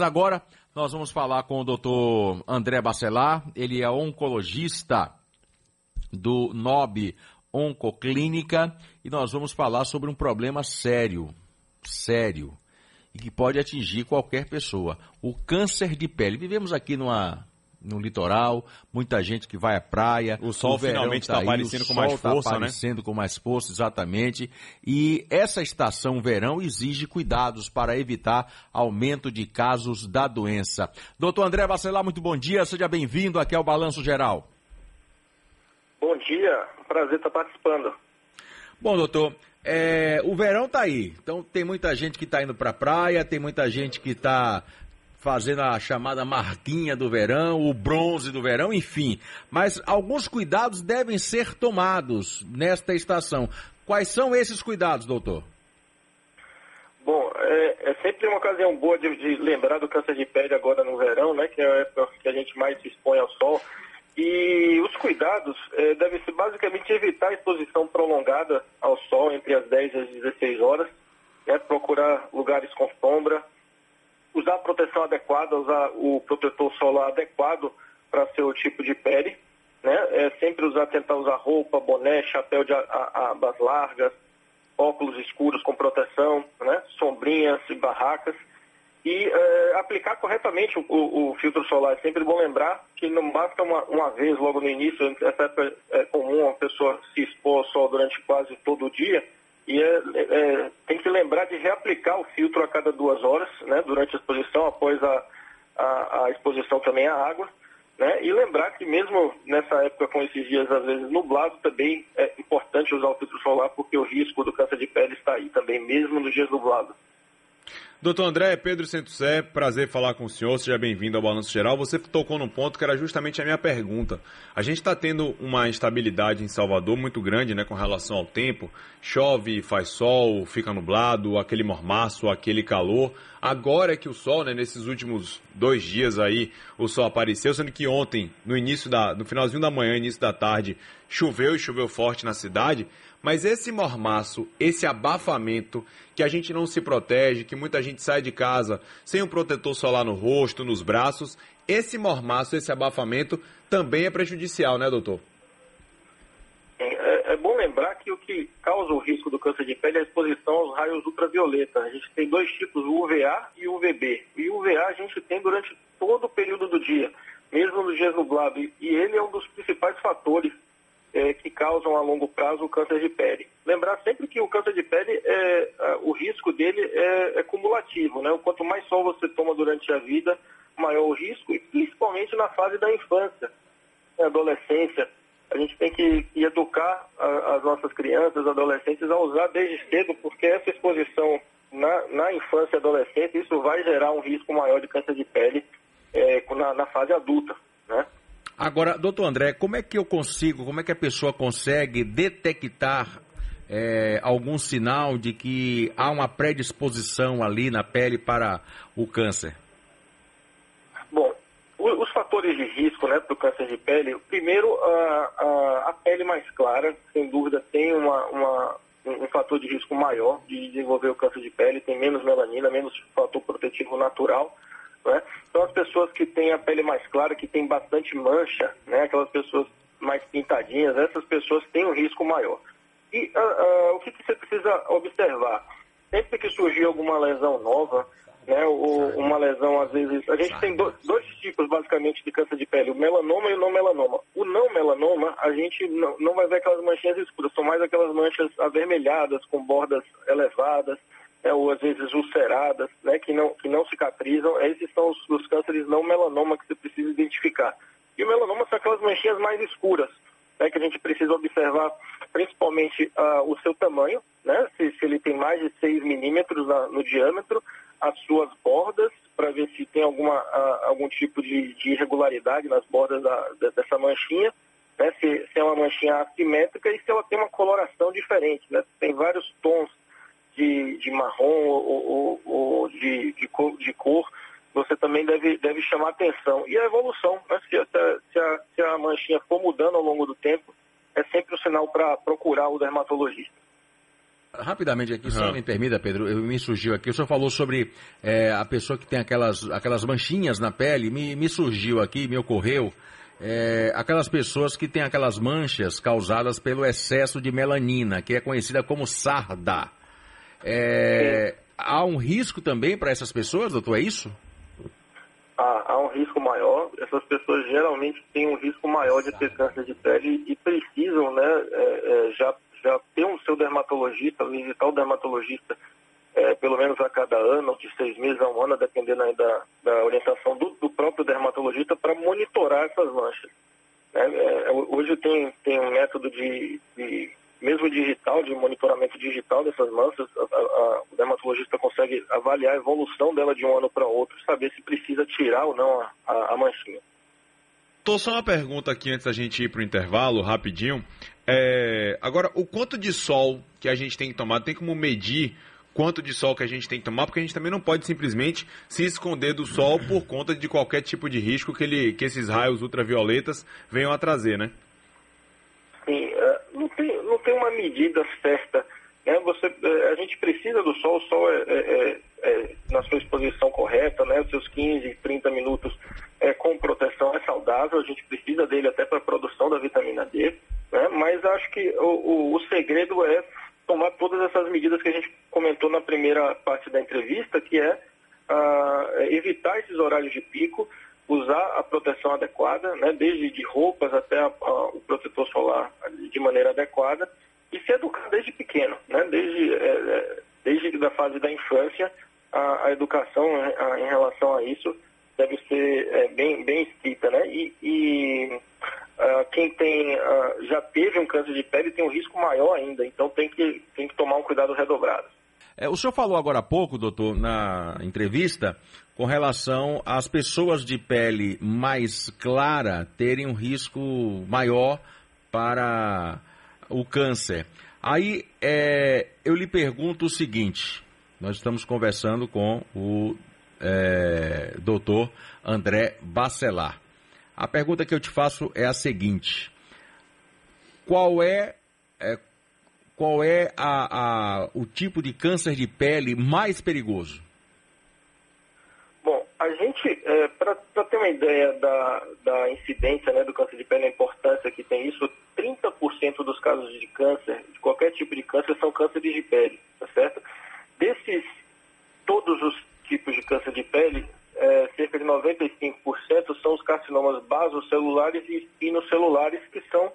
Agora nós vamos falar com o doutor André Bacelar, ele é oncologista do NOB Oncoclínica e nós vamos falar sobre um problema sério, sério, e que pode atingir qualquer pessoa, o câncer de pele. Vivemos aqui numa no litoral, muita gente que vai à praia. O sol o finalmente está tá aparecendo com mais tá força, tá aparecendo né? com mais força, exatamente. E essa estação verão exige cuidados para evitar aumento de casos da doença. Doutor André Bacelar, muito bom dia, seja bem-vindo aqui ao Balanço Geral. Bom dia, prazer estar participando. Bom, doutor, é, o verão está aí, então tem muita gente que está indo para a praia, tem muita gente que está fazendo a chamada marquinha do verão, o bronze do verão, enfim. Mas alguns cuidados devem ser tomados nesta estação. Quais são esses cuidados, doutor? Bom, é, é sempre uma ocasião boa de, de, lembrar do câncer de pele agora no verão, né? Que é a época que a gente mais se expõe ao sol. E os cuidados é, devem ser basicamente evitar a exposição prolongada ao sol entre as 10 e as 16 horas, né, procurar lugares com sombra, usar a proteção adequada, usar o protetor solar adequado para seu tipo de pele, né? É sempre usar, tentar usar roupa, boné, chapéu de abas largas, óculos escuros com proteção, né? Sombrinhas e barracas. E é, aplicar corretamente o, o, o, filtro solar. É sempre bom lembrar que não basta uma, uma vez logo no início, essa época é comum a pessoa se expor ao sol durante quase todo o dia, e é, é, tem que lembrar de reaplicar o filtro a cada duas horas, né, durante a exposição, após a, a, a exposição também à água. Né, e lembrar que mesmo nessa época com esses dias às vezes nublado, também é importante usar o filtro solar porque o risco do câncer de pele está aí também, mesmo nos dias nublados. Doutor André, Pedro Centro-Sé, prazer falar com o senhor, seja bem-vindo ao Balanço Geral. Você tocou num ponto que era justamente a minha pergunta. A gente está tendo uma instabilidade em Salvador muito grande, né, com relação ao tempo. Chove, faz sol, fica nublado, aquele mormaço, aquele calor. Agora é que o sol, né, nesses últimos dois dias aí, o sol apareceu, sendo que ontem, no início da, no finalzinho da manhã, início da tarde, choveu e choveu forte na cidade. Mas esse mormaço, esse abafamento, que a gente não se protege, que muita gente sai de casa sem um protetor solar no rosto, nos braços, esse mormaço, esse abafamento também é prejudicial, né, doutor? É, é, bom lembrar que o que causa o risco do câncer de pele é a exposição aos raios ultravioleta. A gente tem dois tipos, o UVA e o UVB. E o UVA a gente tem durante todo o período do dia, mesmo nos dias nublados. E ele é um dos principais fatores é, que causam a longo prazo o câncer de pele. Lembrar sempre que o câncer de pele, é, o risco dele é, é cumulativo. Né? Quanto mais sol você toma durante a vida, maior o risco, e principalmente na fase da infância, na adolescência. A gente tem que, educar as nossas crianças, adolescentes, a usar desde cedo, porque essa exposição na, na infância e adolescência, isso vai gerar um risco maior de câncer de pele é, na, na fase adulta. Né? Agora, doutor André, como é que eu consigo, como é que a pessoa consegue detectar é, algum sinal de que há uma predisposição ali na pele para o câncer? Bom, os fatores de risco né, para o câncer de pele, primeiro, a, a, a, pele mais clara, sem dúvida, tem uma, uma, um fator de risco maior de desenvolver o câncer de pele, tem menos melanina, menos fator protetivo natural. Né? Então as pessoas que têm a pele mais clara, que tem bastante mancha, né? aquelas pessoas mais pintadinhas, essas pessoas têm um risco maior. E uh, uh, o que, você precisa observar? Sempre que surgir alguma lesão nova, né, ou uma lesão, às vezes, a gente tem do, dois tipos basicamente de câncer de pele, o melanoma e o não melanoma. O não melanoma, a gente não, não vai ver aquelas manchinhas escuras, são mais aquelas manchas avermelhadas, com bordas elevadas, é, ou às vezes ulceradas, né, que, não, que não cicatrizam. Esses são os, os cânceres não melanoma que você precisa identificar. E o melanoma são aquelas manchinhas mais escuras, né, que a gente precisa observar principalmente uh, o seu tamanho, né, se, se, ele tem mais de 6 milímetros no diâmetro, as suas bordas, para ver se tem alguma, uh, algum tipo de, de, irregularidade nas bordas da, dessa manchinha, né, se, se, é uma manchinha assimétrica e se ela tem uma coloração diferente. Né, tem vários tons de, de marrom ou, ou, ou de, de, cor, de, cor, você também deve, deve chamar atenção. E a evolução, né? se, se, a, se a manchinha for mudando ao longo do tempo, é sempre um sinal para procurar o dermatologista. Rapidamente aqui, se me permita, Pedro, eu, me surgiu aqui, o senhor falou sobre é, a pessoa que tem aquelas, aquelas manchinhas na pele, me, me surgiu aqui, me ocorreu, é, aquelas pessoas que têm aquelas manchas causadas pelo excesso de melanina, que é conhecida como sarda. É, há um risco também para essas pessoas, doutor, é isso? Há, há, um risco maior. Essas pessoas geralmente têm um risco maior de ter câncer de pele e precisam né, é, é já, já ter um seu dermatologista, visitar o dermatologista é, pelo menos a cada ano, de seis meses a um ano, dependendo da, da orientação do, do, próprio dermatologista, para monitorar essas manchas. É, é, hoje tem, tem um método de, de, mesmo digital, de monitoramento digital dessas manchas, a, a, consegue avaliar a evolução dela de um ano para outro, saber se precisa tirar ou não a, a manchinha. Tô só uma pergunta aqui antes da gente ir para o intervalo, rapidinho. É, agora, o quanto de sol que a gente tem que tomar, tem como medir quanto de sol que a gente tem que tomar, porque a gente também não pode simplesmente se esconder do sol por conta de qualquer tipo de risco que, ele, que esses raios ultravioletas venham a trazer, né? Sim, é, não tem, não tem uma medida certa. Né? Você, é, a gente precisa do sol, o sol é, é, é, na sua exposição correta, né? os seus 15, 30 minutos é, com proteção é saudável, a gente precisa dele até para a produção da vitamina D, né? mas acho que o, o, o segredo é tomar todas essas medidas que a gente comentou na primeira parte da entrevista, que é uh, evitar esses horários de pico, usar a proteção adequada, né, desde de roupas até a, a, o protetor solar de maneira adequada, e se educar desde pequeno, né, desde, é, é desde a fase da infância, a, a educação né, em relação a isso deve ser é, bem, bem escrita, né? E, e uh, quem tem, uh, já teve um câncer de pele tem um risco maior ainda, então tem que, tem que tomar um cuidado redobrado. É, o senhor falou agora há pouco, doutor, na entrevista, com relação às pessoas de pele mais clara terem um risco maior para o câncer. Aí é, eu lhe pergunto o seguinte: nós estamos conversando com o é, doutor André Bacelar. A pergunta que eu te faço é a seguinte: qual é, é qual é a, a, o tipo de câncer de pele mais perigoso? Bom, a gente, é, para ter uma ideia da, da incidência né, do câncer de pele, a importância que tem isso, 30% dos casos de câncer, de qualquer tipo de câncer, são cânceres de pele, tá certo? Desses, todos os tipos de câncer de pele, é, cerca de 95% são os carcinomas basocelulares e espinocelulares, que são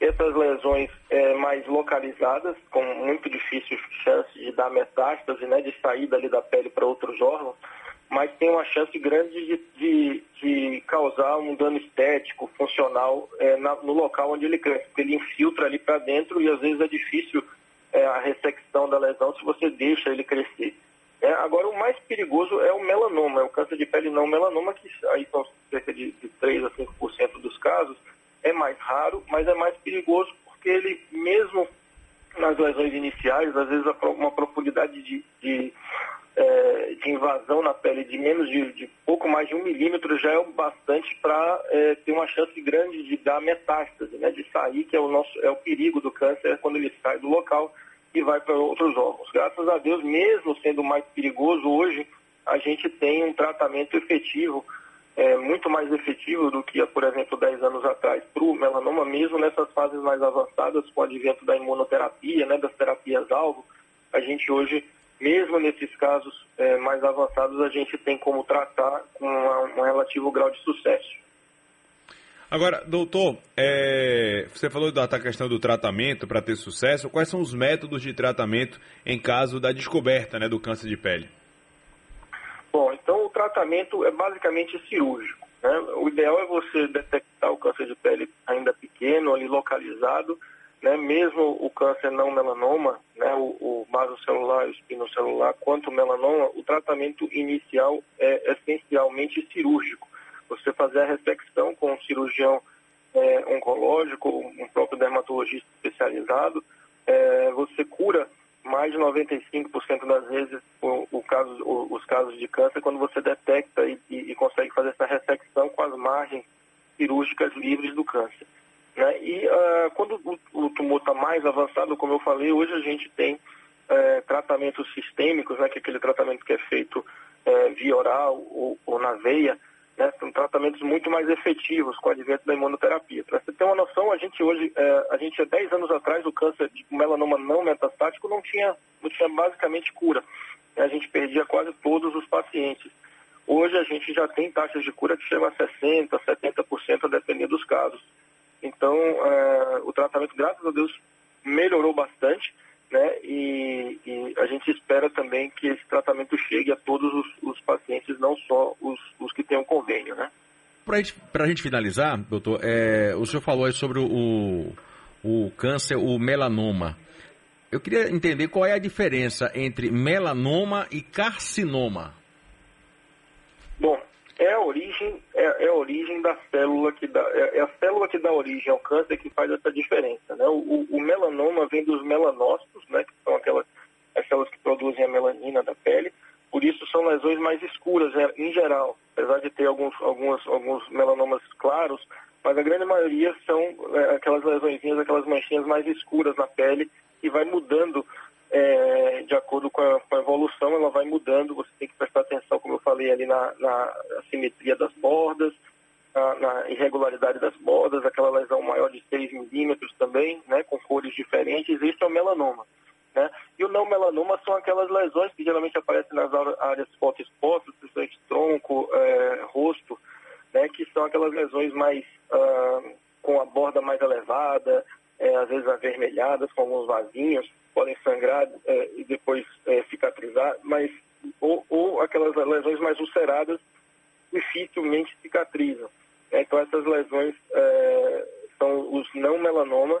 essas lesões é, mais localizadas, com muito difícil chance de dar metástase, né, de sair dali da pele para outros órgãos, mas tem uma chance grande de, de, de causar um dano estético, funcional, é, na, no local onde ele cresce, porque ele infiltra ali para dentro e às vezes é difícil é, a ressecção da lesão se você deixa ele crescer. É, agora, o mais perigoso é o melanoma, é o câncer de pele não melanoma, que aí são cerca de, de 3 a 5% dos casos. É mais raro, mas é mais perigoso porque ele, mesmo nas lesões iniciais, às vezes uma profundidade de, de, invasão na pele de menos de, de, pouco mais de um milímetro já é o bastante para é, ter uma chance grande de dar metástase, né, de sair, que é o, nosso, é o perigo do câncer, quando ele sai do local e vai para outros órgãos. Graças a Deus, mesmo sendo mais perigoso, hoje a gente tem um tratamento efetivo, é, muito mais efetivo do que, por exemplo, 10 anos atrás para o melanoma, mesmo nessas fases mais avançadas, com o advento da imunoterapia, né, das terapias-alvo, a gente hoje, mesmo nesses casos é, mais avançados, a gente tem como tratar com uma, um relativo grau de sucesso. Agora, doutor, é, você falou da questão do tratamento para ter sucesso. Quais são os métodos de tratamento em caso da descoberta né, do câncer de pele? Bom, então o tratamento é basicamente cirúrgico. Né? O ideal é você detectar o câncer de pele ainda pequeno, ali localizado, né? mesmo o câncer não melanoma, né? o, o basocelular, o espinocelular, quanto o melanoma, o tratamento inicial é essencialmente cirúrgico você fazer a ressecção com um cirurgião é, oncológico, um próprio dermatologista especializado, é, você cura mais de 95% das vezes o, o caso, o, os casos de câncer quando você detecta e, e, e, consegue fazer essa ressecção com as margens cirúrgicas livres do câncer. E uh, quando o, o tumor está mais avançado, como eu falei, hoje a gente tem tratamentos sistêmicos, né, que é aquele tratamento que é feito é, via oral ou, ou na veia, né, são tratamentos muito mais efetivos com o advento da imunoterapia. Para você ter uma noção, a gente hoje, é, a gente há 10 anos atrás, o câncer de melanoma não metastático não tinha, não tinha basicamente cura. A gente perdia quase todos os pacientes. Hoje a gente já tem taxas de cura que chegam a 60%, 70%, a depender dos casos. Então, é, o tratamento, graças a Deus, melhorou bastante, né? E, e, a gente espera também que esse tratamento chegue a todos os, os pacientes, não só os, os que têm um convênio, né? Para a gente finalizar, doutor, é, o senhor falou aí sobre o, o câncer, o melanoma. Eu queria entender qual é a diferença entre melanoma e carcinoma. É origem, é, é, a origem da célula que dá, é, é, a célula que dá origem ao câncer que faz essa diferença, né? O, o, melanoma vem dos melanócitos, né? Que são aquelas as células que produzem a melanina da pele. Por isso são lesões mais escuras né? em geral, apesar de ter alguns alguns alguns melanomas claros, mas a grande maioria são é, aquelas lesões, aquelas manchinhas mais escuras na pele e vai mudando é, de acordo com a, com a, evolução, ela vai mudando. Você tem que prestar atenção, como eu falei, ali na, na simetria das bordas, na, na, irregularidade das bordas, aquela lesão maior de 6 milímetros também, né, com cores diferentes. Isso é o melanoma. Né? E o não melanoma são aquelas lesões que geralmente aparecem nas áreas fotoexpostas, principalmente tronco, é, rosto, né, que são aquelas lesões mais ah, com a borda mais elevada, é, às vezes avermelhadas, com alguns vasinhos, podem sangrar é, e depois é, cicatrizar, mas ou, ou, aquelas lesões mais ulceradas dificilmente cicatrizam. Então essas lesões é, são os não melanoma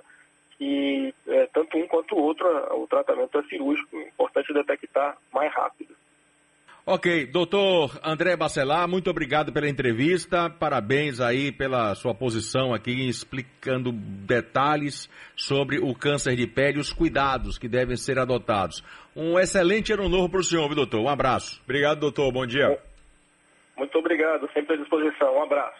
e tanto um quanto o outro, o tratamento é cirúrgico, importante detectar mais rápido. Ok, doutor André Bacelar, muito obrigado pela entrevista, parabéns aí pela sua posição aqui explicando detalhes sobre o câncer de pele e os cuidados que devem ser adotados. Um excelente ano novo para o senhor, viu, doutor? Um abraço. Obrigado, doutor. Bom dia. Muito obrigado, sempre à disposição. Um abraço.